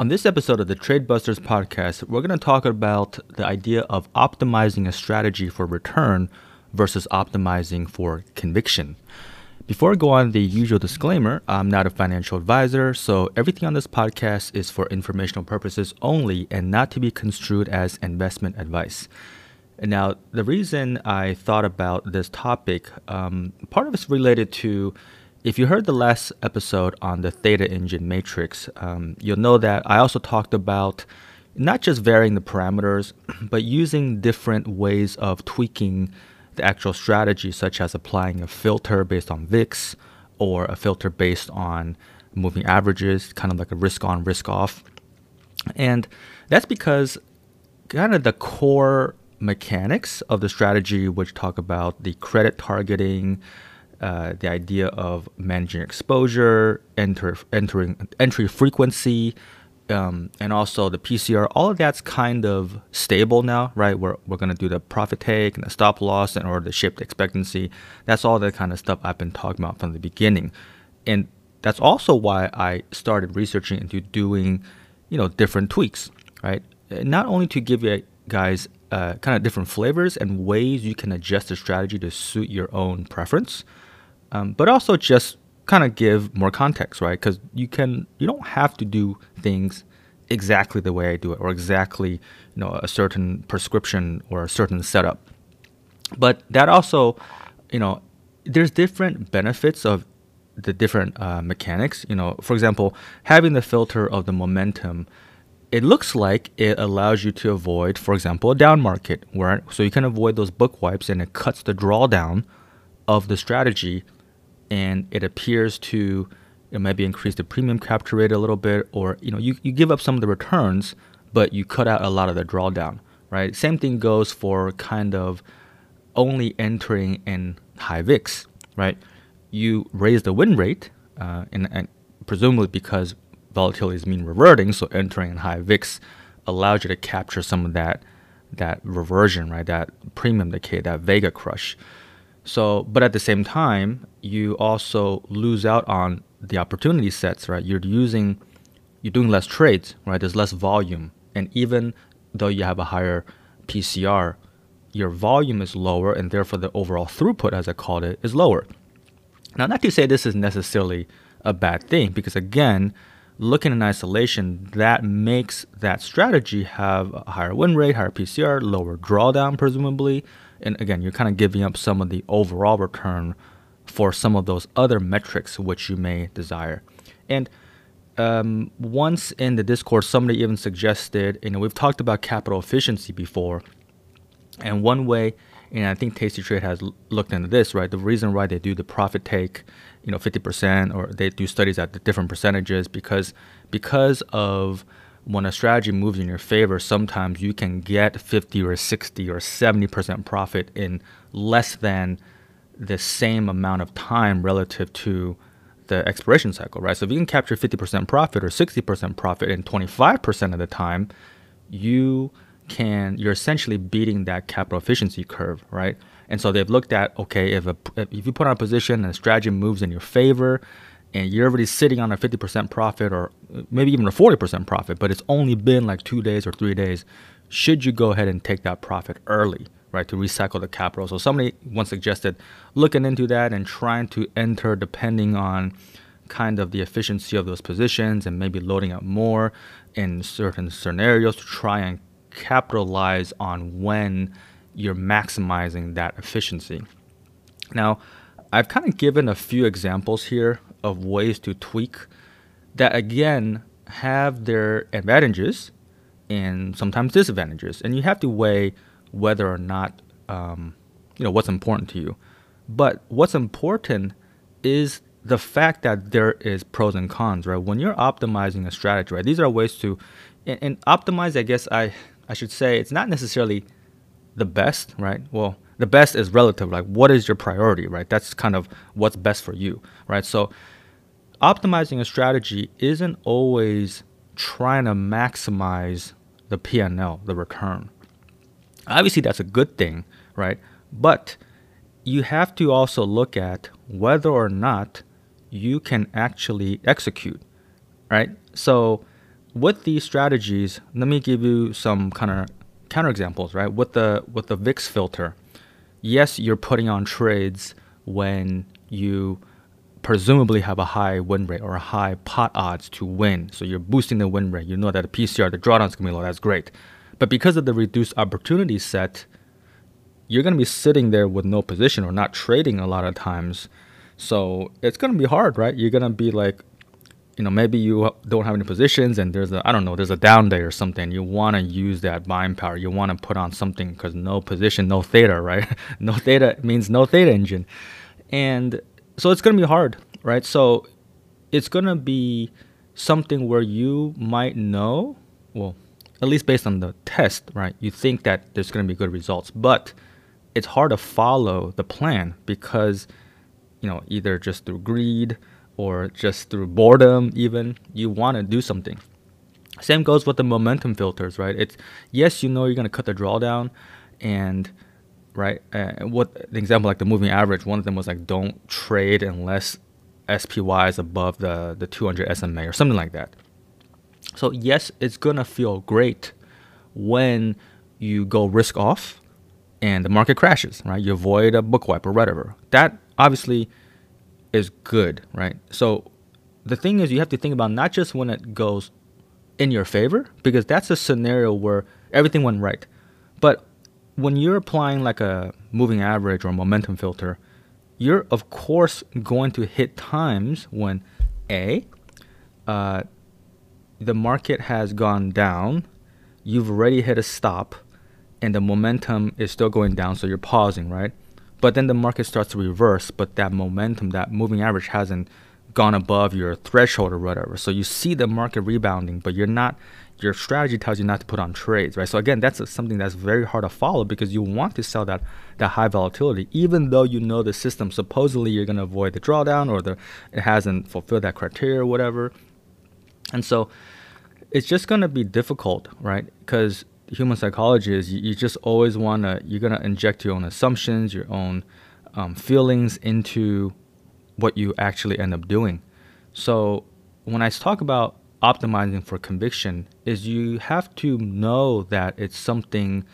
On this episode of the Trade Busters podcast, we're going to talk about the idea of optimizing a strategy for return versus optimizing for conviction. Before I go on the usual disclaimer, I'm not a financial advisor, so everything on this podcast is for informational purposes only and not to be construed as investment advice. Now, the reason I thought about this topic, um, part of it's related to if you heard the last episode on the theta engine matrix, um, you'll know that I also talked about not just varying the parameters, but using different ways of tweaking the actual strategy, such as applying a filter based on VIX or a filter based on moving averages, kind of like a risk on, risk off. And that's because kind of the core mechanics of the strategy, which talk about the credit targeting, uh, the idea of managing exposure, enter, entering entry frequency, um, and also the PCR. All of that's kind of stable now, right? We're, we're going to do the profit take and the stop loss and or the shift expectancy. That's all the kind of stuff I've been talking about from the beginning, and that's also why I started researching into doing, you know, different tweaks, right? Not only to give you guys uh, kind of different flavors and ways you can adjust the strategy to suit your own preference um, but also just kind of give more context, right? Because you can you don't have to do things exactly the way I do it or exactly you know a certain prescription or a certain setup. But that also, you know, there's different benefits of the different uh, mechanics. You know, for example, having the filter of the momentum, it looks like it allows you to avoid, for example, a down market, where so you can avoid those book wipes and it cuts the drawdown of the strategy and it appears to it maybe increase the premium capture rate a little bit, or you know you, you give up some of the returns, but you cut out a lot of the drawdown, right? Same thing goes for kind of only entering in high VIX, right? You raise the win rate, uh, and, and presumably because volatility is mean reverting, so entering in high VIX allows you to capture some of that that reversion, right? That premium decay, that Vega crush. So, but at the same time, you also lose out on the opportunity sets, right? You're using, you're doing less trades, right? There's less volume. And even though you have a higher PCR, your volume is lower and therefore the overall throughput, as I called it, is lower. Now, not to say this is necessarily a bad thing, because again, looking in isolation, that makes that strategy have a higher win rate, higher PCR, lower drawdown, presumably, and again, you're kind of giving up some of the overall return for some of those other metrics which you may desire. And um, once in the Discord, somebody even suggested, you know, we've talked about capital efficiency before, and one way, and I think Tasty Trade has looked into this, right? The reason why they do the profit take, you know, 50%, or they do studies at the different percentages, because because of when a strategy moves in your favor, sometimes you can get 50 or 60 or 70% profit in less than the same amount of time relative to the expiration cycle, right? So if you can capture 50% profit or 60% profit in 25% of the time, you can you're essentially beating that capital efficiency curve, right? And so they've looked at okay, if a, if you put on a position and a strategy moves in your favor, and you're already sitting on a 50% profit or maybe even a 40% profit, but it's only been like two days or three days, should you go ahead and take that profit early, right, to recycle the capital? So somebody once suggested looking into that and trying to enter depending on kind of the efficiency of those positions and maybe loading up more in certain scenarios to try and capitalize on when you're maximizing that efficiency. Now, I've kind of given a few examples here of ways to tweak that again have their advantages and sometimes disadvantages, and you have to weigh whether or not um, you know what's important to you. But what's important is the fact that there is pros and cons, right? When you're optimizing a strategy, right? These are ways to and, and optimize. I guess I I should say it's not necessarily the best, right? Well, the best is relative. Like, what is your priority, right? That's kind of what's best for you, right? So, optimizing a strategy isn't always trying to maximize the PNL, the return. Obviously, that's a good thing, right? But you have to also look at whether or not you can actually execute, right? So, with these strategies, let me give you some kind of counterexamples, right? With the with the VIX filter, yes, you're putting on trades when you presumably have a high win rate or a high pot odds to win. So you're boosting the win rate. You know that the PCR, the drawdown's gonna be low. That's great. But because of the reduced opportunity set, you're gonna be sitting there with no position or not trading a lot of times. So it's gonna be hard, right? You're gonna be like, you know, maybe you don't have any positions and there's a, I don't know, there's a down day or something. You want to use that buying power. You want to put on something because no position, no theta, right? no theta means no theta engine. And so it's going to be hard, right? So it's going to be something where you might know, well, at least based on the test, right? You think that there's going to be good results, but it's hard to follow the plan because, you know, either just through greed or just through boredom, even, you want to do something. Same goes with the momentum filters, right? It's yes, you know you're going to cut the drawdown and right? Uh, and what the example like the moving average, one of them was like don't trade unless SPY is above the the 200 SMA or something like that. So yes, it's gonna feel great when you go risk off and the market crashes, right? You avoid a book wipe or whatever. That obviously is good, right? So the thing is you have to think about not just when it goes in your favor because that's a scenario where everything went right. But when you're applying like a moving average or momentum filter, you're of course going to hit times when a uh, the market has gone down, you've already hit a stop, and the momentum is still going down, so you're pausing, right? But then the market starts to reverse, but that momentum, that moving average hasn't gone above your threshold or whatever. So you see the market rebounding, but you're not your strategy tells you not to put on trades, right? So again, that's something that's very hard to follow because you want to sell that that high volatility, even though you know the system supposedly you're going to avoid the drawdown or the it hasn't fulfilled that criteria or whatever. And so it's just going to be difficult, right? Because human psychology is you, you just always want to you're going to inject your own assumptions, your own um, feelings into what you actually end up doing. So when I talk about optimizing for conviction is you have to know that it's something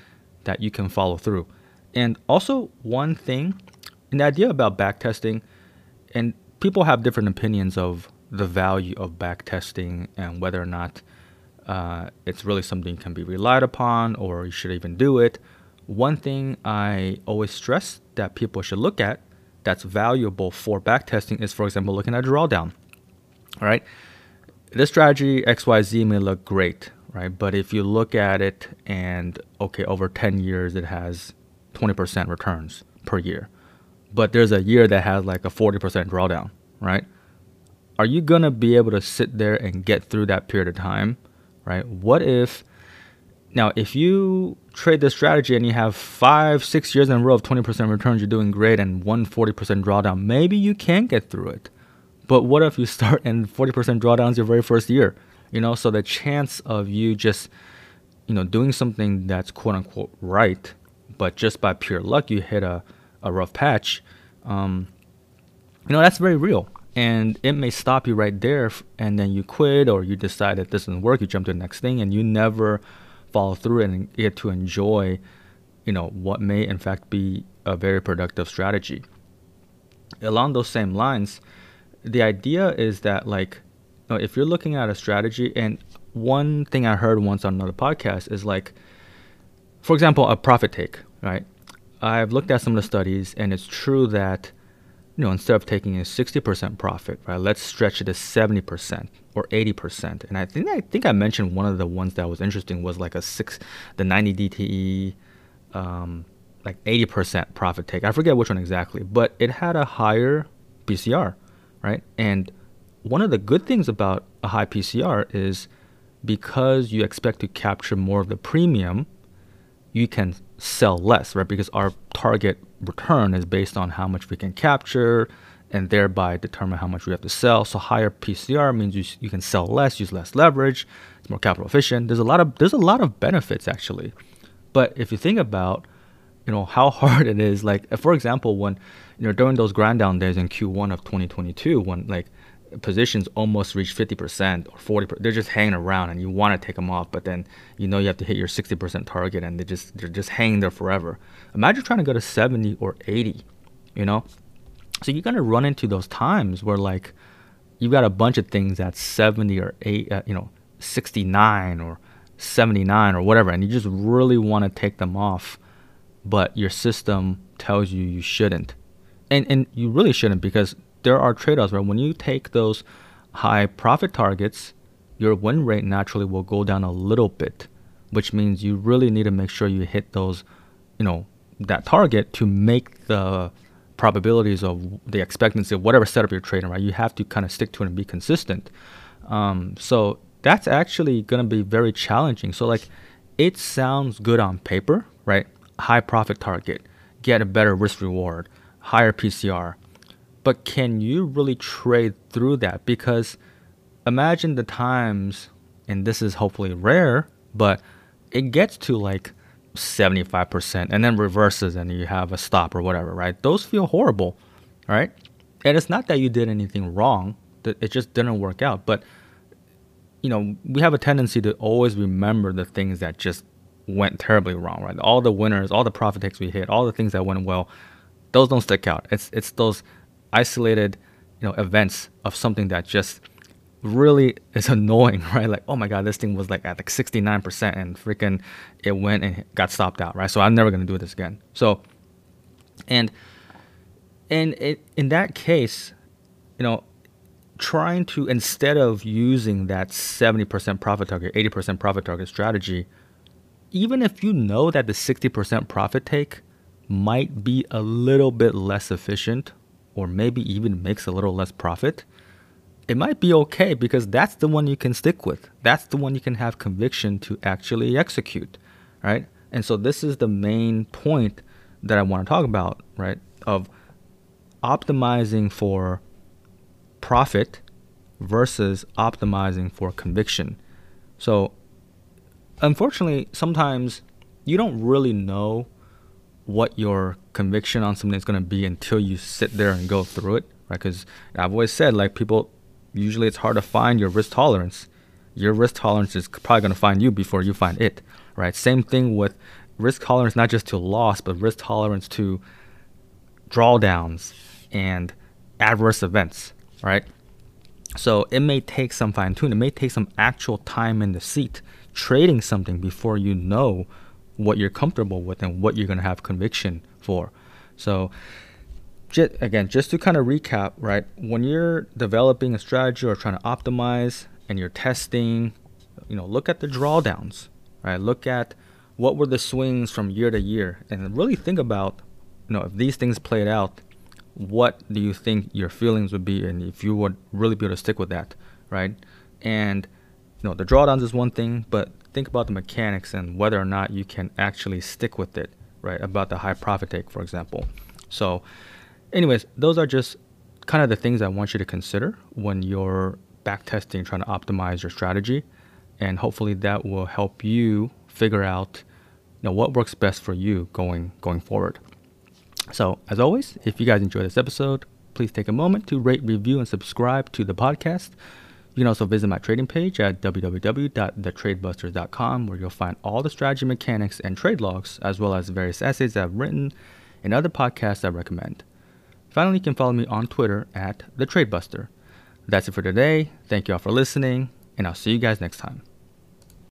that you can follow through. And also, one thing, an idea about backtesting, and people have different opinions of the value of backtesting and whether or not uh, it's really something can be relied upon or you should even do it. One thing I always stress that people should look at that's valuable for backtesting is, for example, looking at drawdown. All right this strategy XYZ may look great, right? But if you look at it and okay, over 10 years it has 20% returns per year. But there's a year that has like a 40% drawdown, right? Are you to be able to sit there and get through that period of time, right? What if now if you trade this strategy and you have 5 6 years in a row of 20% returns, you're doing great and 140% drawdown, maybe you can get through it. But what if you start and 40% drawdowns your very first year? You know, so the chance of you just, you know, doing something that's quote unquote right, but just by pure luck you hit a, a rough patch, um, you know, that's very real. And it may stop you right there, and then you quit, or you decide that this doesn't work, you jump to the next thing, and you never follow through and get to enjoy, you know, what may in fact be a very productive strategy. Along those same lines, the idea is that like you know, if you're looking at a strategy and one thing I heard once on another podcast is like for example a profit take right I've looked at some of the studies and it's true that you know instead of taking a 60% profit right let's stretch it to 70% or 80% and I think I think I mentioned one of the ones that was interesting was like a 6 the 90 DTE um, like 80% profit take I forget which one exactly but it had a higher PCR right? And one of the good things about a high PCR is because you expect to capture more of the premium, you can sell less, right? Because our target return is based on how much we can capture and thereby determine how much we have to sell. So higher PCR means you, you can sell less, use less leverage, it's more capital efficient. There's a lot of there's a lot of benefits actually. But if you think about, you know, how hard it is, like for example, when you know, during those grind down days in Q1 of 2022, when like positions almost reach 50% or 40%. They're just hanging around and you want to take them off, but then you know you have to hit your 60% target and they just they're just hanging there forever. Imagine trying to go to 70 or 80, you know? So you're going to run into those times where like you've got a bunch of things at 70 or 8, uh, you know, 69 or 79 or whatever and you just really want to take them off, but your system tells you you shouldn't. And and you really shouldn't because there are trade-offs where when you take those high profit targets, your win rate naturally will go down a little bit, which means you really need to make sure you hit those, you know, that target to make the probabilities of the expectancy of whatever setup you're trading, right? You have to kind of stick to it and be consistent. Um, so that's actually going to be very challenging. So like, it sounds good on paper, right? High profit target, get a better risk reward, higher PCR. But can you really trade through that? Because imagine the times, and this is hopefully rare, but it gets to like 75% and then reverses and you have a stop or whatever, right? Those feel horrible, right? And it's not that you did anything wrong, it just didn't work out. But, you know, we have a tendency to always remember the things that just went terribly wrong, right? All the winners, all the profit takes we hit, all the things that went well, those don't stick out. It's it's those isolated, you know, events of something that just really is annoying, right? Like, oh my god, this thing was like at like 69% and freaking it went and got stopped out, right? So I'm never gonna do this again. So, and and it, in that case, you know, trying to instead of using that 70% profit target, 80% profit target strategy, even if you know that the 60% profit take might be a little bit less efficient or maybe even makes a little less profit, it might be okay because that's the one you can stick with. That's the one you can have conviction to actually execute, right? And so this is the main point that I want to talk about, right? Of optimizing for profit versus optimizing for conviction. So unfortunately, sometimes you don't really know what your conviction on something is going to be until you sit there and go through it, right? Because I've always said, like, people usually it's hard to find your risk tolerance. Your risk tolerance is probably going to find you before you find it, right? Same thing with risk tolerance, not just to loss, but risk tolerance to drawdowns and adverse events, right? So it may take some fine tuning. It may take some actual time in the seat trading something before you know what you're comfortable with and what you're going to have conviction for. So, just, again, just to kind of recap, right? When you're developing a strategy or trying to optimize and you're testing, you know, look at the drawdowns, right? Look at what were the swings from year to year and really think about, you know, if these things played out, what do you think your feelings would be and if you would really be able to stick with that, right? And, you know, the drawdowns is one thing, but think about the mechanics and whether or not you can actually stick with it, right? About the high profit take, for example. So, anyways, those are just kind of the things I want you to consider when you're back testing, trying to optimize your strategy. And hopefully that will help you figure out you know, what works best for you going going forward. So, as always, if you guys enjoyed this episode, please take a moment to rate, review, and subscribe to the podcast. You can also visit my trading page at www.thetradebusters.com where you'll find all the strategy mechanics and trade logs, as well as various essays I've written and other podcasts I recommend. Finally, you can follow me on Twitter at The Trade Buster. That's it for today. Thank you all for listening, and I'll see you guys next time.